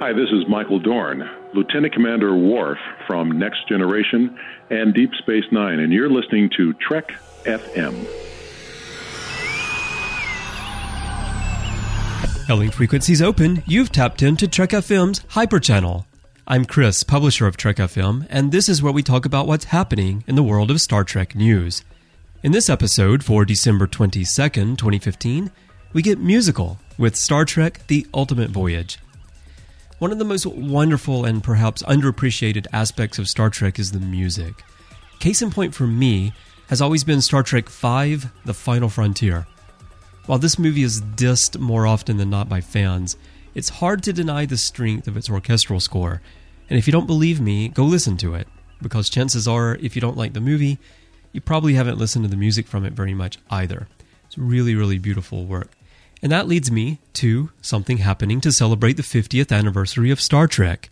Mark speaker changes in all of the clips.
Speaker 1: Hi, this is Michael Dorn, Lieutenant Commander Worf from Next Generation and Deep Space Nine, and you're listening to Trek FM.
Speaker 2: Hailing frequencies open, you've tapped into Trek FM's Hyper Channel. I'm Chris, publisher of Trek FM, and this is where we talk about what's happening in the world of Star Trek news. In this episode for December 22nd, 2015, we get musical with Star Trek The Ultimate Voyage. One of the most wonderful and perhaps underappreciated aspects of Star Trek is the music. Case in point for me has always been Star Trek V The Final Frontier. While this movie is dissed more often than not by fans, it's hard to deny the strength of its orchestral score and if you don't believe me, go listen to it. Because chances are, if you don't like the movie, you probably haven't listened to the music from it very much either. It's really, really beautiful work. And that leads me to something happening to celebrate the 50th anniversary of Star Trek.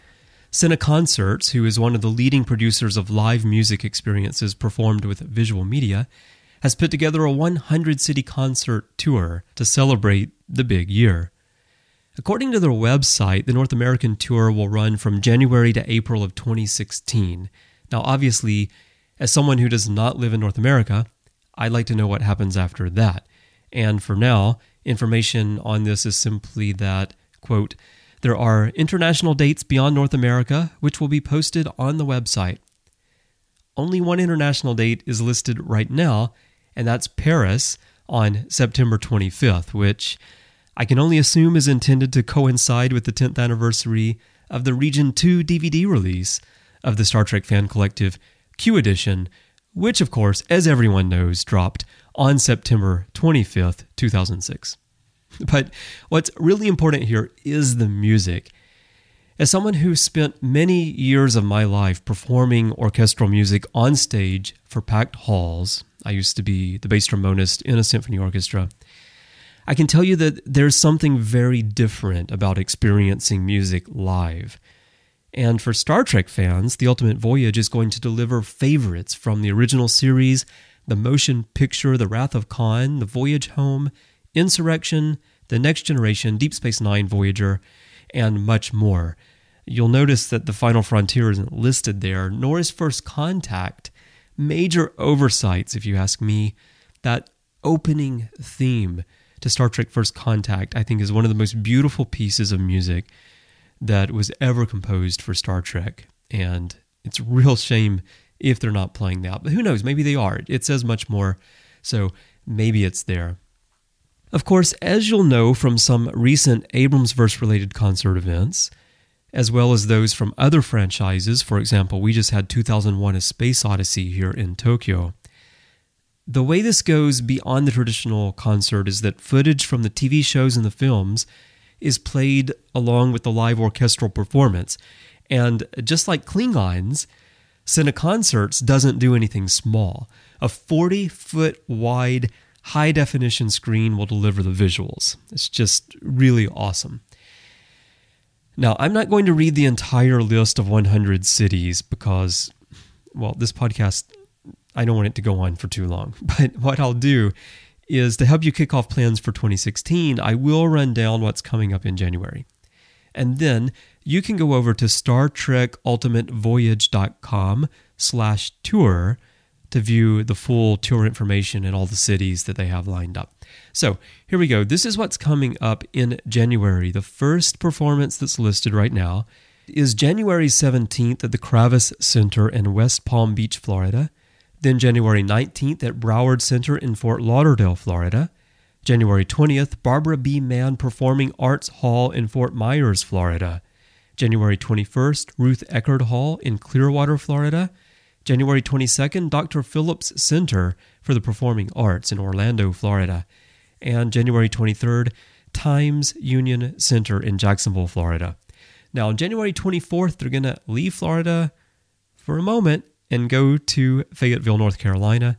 Speaker 2: Cineconcerts, who is one of the leading producers of live music experiences performed with visual media, has put together a 100 city concert tour to celebrate the big year. According to their website, the North American tour will run from January to April of 2016. Now, obviously, as someone who does not live in North America, I'd like to know what happens after that. And for now, information on this is simply that, quote, there are international dates beyond North America which will be posted on the website. Only one international date is listed right now, and that's Paris on September 25th, which I can only assume is intended to coincide with the 10th anniversary of the Region 2 DVD release of the Star Trek fan collective Q Edition, which, of course, as everyone knows, dropped on September 25th, 2006. But what's really important here is the music. As someone who spent many years of my life performing orchestral music on stage for packed halls, I used to be the bass trombonist in a symphony orchestra. I can tell you that there's something very different about experiencing music live. And for Star Trek fans, The Ultimate Voyage is going to deliver favorites from the original series, the motion picture The Wrath of Khan, The Voyage Home, Insurrection, The Next Generation, Deep Space Nine Voyager, and much more. You'll notice that The Final Frontier isn't listed there, nor is First Contact. Major oversights, if you ask me. That opening theme to Star Trek First Contact, I think is one of the most beautiful pieces of music that was ever composed for Star Trek. And it's a real shame if they're not playing that. But who knows? Maybe they are. It says much more. So maybe it's there. Of course, as you'll know from some recent Abramsverse related concert events, as well as those from other franchises, for example, we just had 2001 A Space Odyssey here in Tokyo. The way this goes beyond the traditional concert is that footage from the TV shows and the films is played along with the live orchestral performance. And just like Klingons, Cineconcerts doesn't do anything small. A 40 foot wide, high definition screen will deliver the visuals. It's just really awesome. Now, I'm not going to read the entire list of 100 cities because, well, this podcast I don't want it to go on for too long. But what I'll do is to help you kick off plans for 2016, I will run down what's coming up in January. And then you can go over to StarTrekUltimateVoyage.com slash tour to view the full tour information and all the cities that they have lined up. So here we go. This is what's coming up in January. The first performance that's listed right now is January 17th at the Kravis Center in West Palm Beach, Florida. Then January 19th at Broward Center in Fort Lauderdale, Florida. January 20th, Barbara B. Mann Performing Arts Hall in Fort Myers, Florida. January 21st, Ruth Eckerd Hall in Clearwater, Florida. January 22nd, Dr. Phillips Center for the Performing Arts in Orlando, Florida. And January 23rd, Times Union Center in Jacksonville, Florida. Now, on January 24th, they're going to leave Florida for a moment and go to Fayetteville, North Carolina,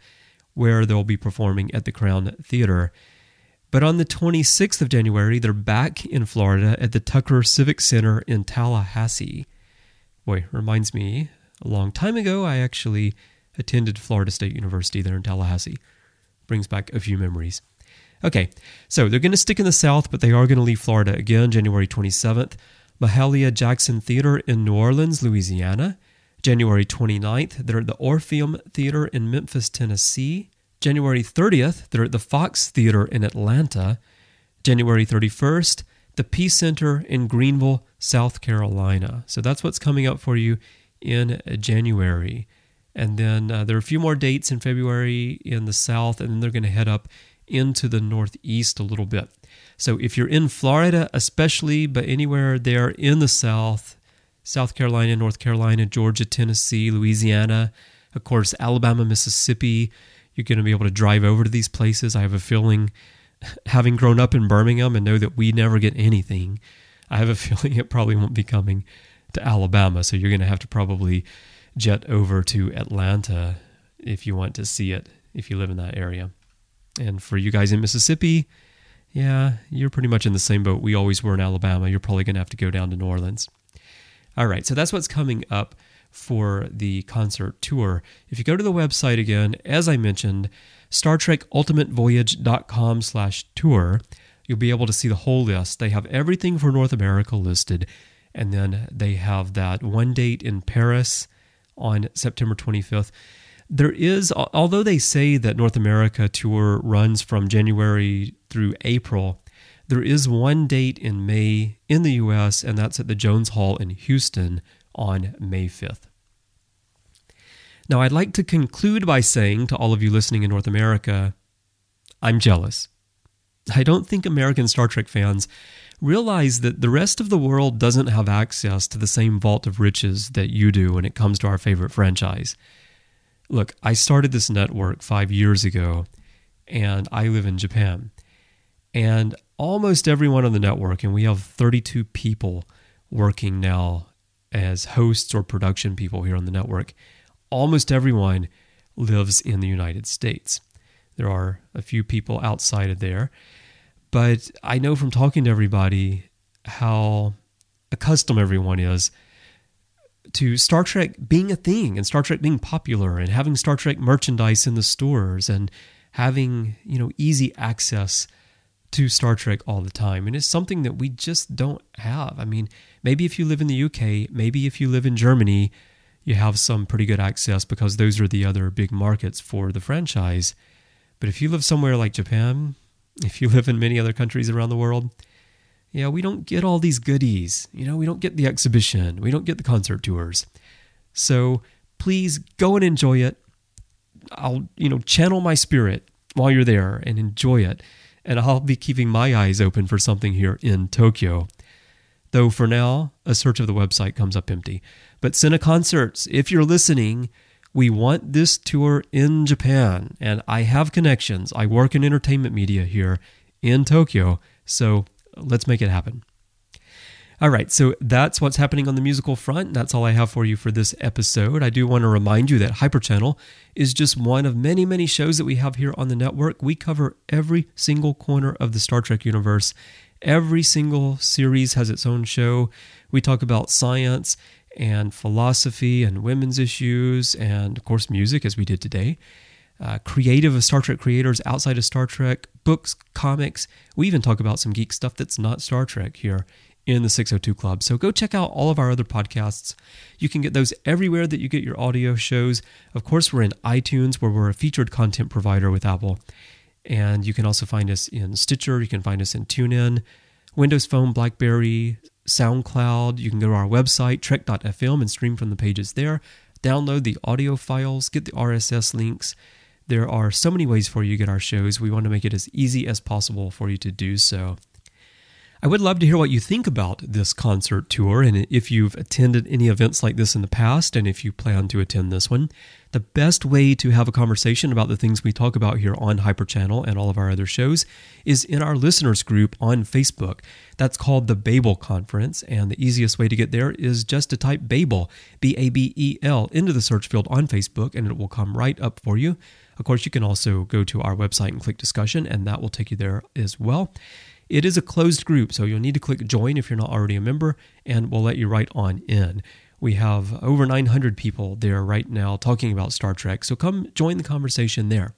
Speaker 2: where they'll be performing at the Crown Theater. But on the 26th of January, they're back in Florida at the Tucker Civic Center in Tallahassee. Boy, reminds me, a long time ago, I actually attended Florida State University there in Tallahassee. Brings back a few memories. Okay, so they're going to stick in the South, but they are going to leave Florida again January 27th. Mahalia Jackson Theater in New Orleans, Louisiana. January 29th, they're at the Orpheum Theater in Memphis, Tennessee. January 30th, they're at the Fox Theater in Atlanta. January 31st, the Peace Center in Greenville, South Carolina. So that's what's coming up for you in January. And then uh, there are a few more dates in February in the South, and then they're going to head up into the Northeast a little bit. So if you're in Florida, especially, but anywhere there in the South, South Carolina, North Carolina, Georgia, Tennessee, Louisiana, of course, Alabama, Mississippi, you're going to be able to drive over to these places. I have a feeling, having grown up in Birmingham and know that we never get anything, I have a feeling it probably won't be coming to Alabama. So you're going to have to probably jet over to Atlanta if you want to see it, if you live in that area. And for you guys in Mississippi, yeah, you're pretty much in the same boat we always were in Alabama. You're probably going to have to go down to New Orleans. All right, so that's what's coming up for the concert tour. If you go to the website again, as I mentioned, Star Trek Ultimate Voyage.com slash tour, you'll be able to see the whole list. They have everything for North America listed, and then they have that one date in Paris on September 25th. There is, although they say that North America tour runs from January through April, there is one date in May in the US, and that's at the Jones Hall in Houston on May 5th. Now, I'd like to conclude by saying to all of you listening in North America, I'm jealous. I don't think American Star Trek fans realize that the rest of the world doesn't have access to the same vault of riches that you do when it comes to our favorite franchise. Look, I started this network five years ago, and I live in Japan. And almost everyone on the network, and we have 32 people working now as hosts or production people here on the network, almost everyone lives in the United States. There are a few people outside of there, but I know from talking to everybody how accustomed everyone is to Star Trek being a thing and Star Trek being popular and having Star Trek merchandise in the stores and having, you know, easy access to Star Trek all the time. And it's something that we just don't have. I mean, maybe if you live in the UK, maybe if you live in Germany, you have some pretty good access because those are the other big markets for the franchise. But if you live somewhere like Japan, if you live in many other countries around the world, yeah, we don't get all these goodies. You know, we don't get the exhibition, we don't get the concert tours. So please go and enjoy it. I'll, you know, channel my spirit while you're there and enjoy it. And I'll be keeping my eyes open for something here in Tokyo. Though for now, a search of the website comes up empty. But Cine Concerts, if you're listening, we want this tour in Japan. And I have connections. I work in entertainment media here in Tokyo. So let's make it happen. All right, so that's what's happening on the musical front. That's all I have for you for this episode. I do want to remind you that Hyperchannel is just one of many, many shows that we have here on the network. We cover every single corner of the Star Trek universe. Every single series has its own show. We talk about science and philosophy and women's issues and, of course, music, as we did today uh, creative of Star Trek creators outside of Star Trek, books, comics. We even talk about some geek stuff that's not Star Trek here in the 602 Club. So go check out all of our other podcasts. You can get those everywhere that you get your audio shows. Of course, we're in iTunes, where we're a featured content provider with Apple. And you can also find us in Stitcher. You can find us in TuneIn, Windows Phone, Blackberry, SoundCloud. You can go to our website, trek.fm, and stream from the pages there. Download the audio files, get the RSS links there are so many ways for you to get our shows. We want to make it as easy as possible for you to do so. I would love to hear what you think about this concert tour and if you've attended any events like this in the past and if you plan to attend this one. The best way to have a conversation about the things we talk about here on Hyperchannel and all of our other shows is in our listeners group on Facebook. That's called the Babel Conference, and the easiest way to get there is just to type Babel, B A B E L, into the search field on Facebook, and it will come right up for you. Of course, you can also go to our website and click discussion, and that will take you there as well. It is a closed group, so you'll need to click join if you're not already a member, and we'll let you right on in. We have over 900 people there right now talking about Star Trek, so come join the conversation there.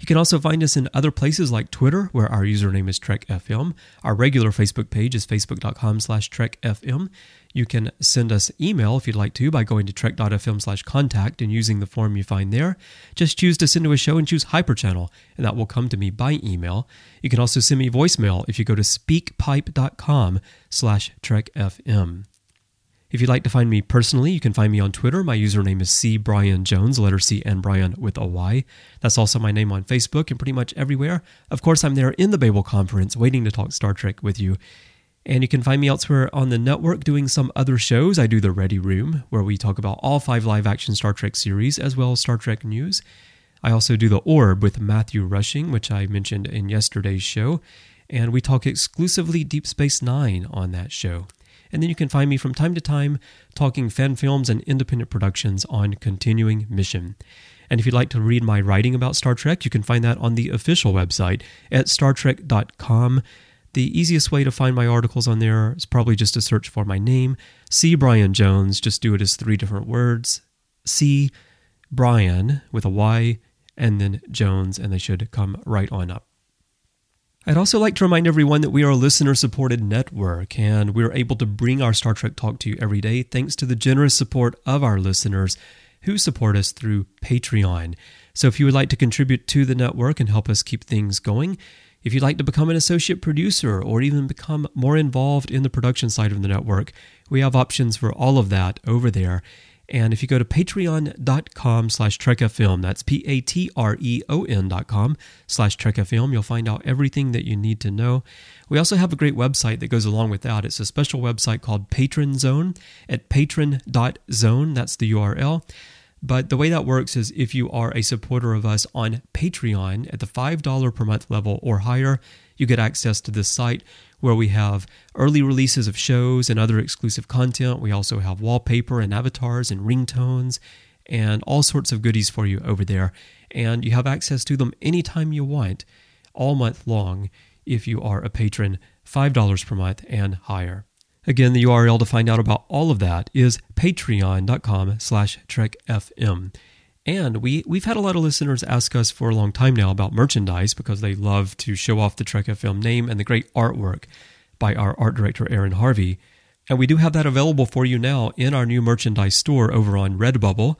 Speaker 2: You can also find us in other places like Twitter, where our username is TrekFM. Our regular Facebook page is facebook.com slash TrekFM. You can send us email if you'd like to by going to trek.fm slash contact and using the form you find there. Just choose to send to a show and choose Hyperchannel, and that will come to me by email. You can also send me voicemail if you go to speakpipe.com slash trekfm. If you'd like to find me personally, you can find me on Twitter. My username is C Bryan Jones, letter C and Bryan with a Y. That's also my name on Facebook and pretty much everywhere. Of course, I'm there in the Babel conference waiting to talk Star Trek with you. And you can find me elsewhere on the network doing some other shows. I do the Ready Room, where we talk about all five live action Star Trek series as well as Star Trek news. I also do the Orb with Matthew Rushing, which I mentioned in yesterday's show. And we talk exclusively Deep Space Nine on that show. And then you can find me from time to time talking fan films and independent productions on Continuing Mission. And if you'd like to read my writing about Star Trek, you can find that on the official website at startrek.com. The easiest way to find my articles on there is probably just to search for my name, C. Bryan Jones. Just do it as three different words C. Bryan with a Y, and then Jones, and they should come right on up. I'd also like to remind everyone that we are a listener supported network and we're able to bring our Star Trek talk to you every day thanks to the generous support of our listeners who support us through Patreon. So if you would like to contribute to the network and help us keep things going, if you'd like to become an associate producer or even become more involved in the production side of the network, we have options for all of that over there. And if you go to patreon.com slash trekfm, that's P-A-T-R-E-O-N dot com slash trekfm, you'll find out everything that you need to know. We also have a great website that goes along with that. It's a special website called Patron Zone at patron.zone. That's the URL. But the way that works is if you are a supporter of us on Patreon at the $5 per month level or higher, you get access to this site where we have early releases of shows and other exclusive content. We also have wallpaper and avatars and ringtones and all sorts of goodies for you over there. And you have access to them anytime you want, all month long, if you are a patron, $5 per month and higher. Again, the URL to find out about all of that is patreon.com slash trekfm. And we, we've had a lot of listeners ask us for a long time now about merchandise because they love to show off the Trek FM name and the great artwork by our art director, Aaron Harvey. And we do have that available for you now in our new merchandise store over on Redbubble.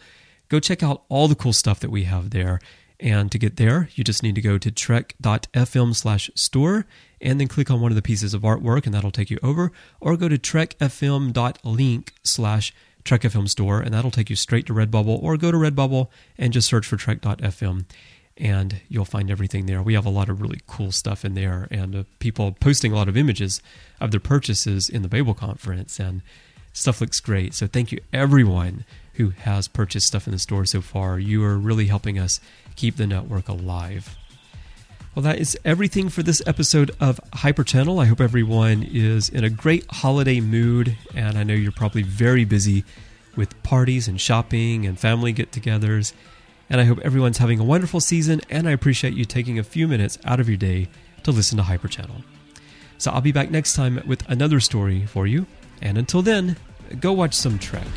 Speaker 2: Go check out all the cool stuff that we have there. And to get there, you just need to go to trek.fm slash store and then click on one of the pieces of artwork and that'll take you over. Or go to trekfm.link slash Trek FM store, and that'll take you straight to Redbubble, or go to Redbubble and just search for Trek.fm, and you'll find everything there. We have a lot of really cool stuff in there, and uh, people posting a lot of images of their purchases in the Babel conference, and stuff looks great. So thank you everyone who has purchased stuff in the store so far. You are really helping us keep the network alive. Well, that is everything for this episode of Hyper Channel. I hope everyone is in a great holiday mood, and I know you're probably very busy with parties and shopping and family get togethers. And I hope everyone's having a wonderful season, and I appreciate you taking a few minutes out of your day to listen to Hyper Channel. So I'll be back next time with another story for you. And until then, go watch some Trek.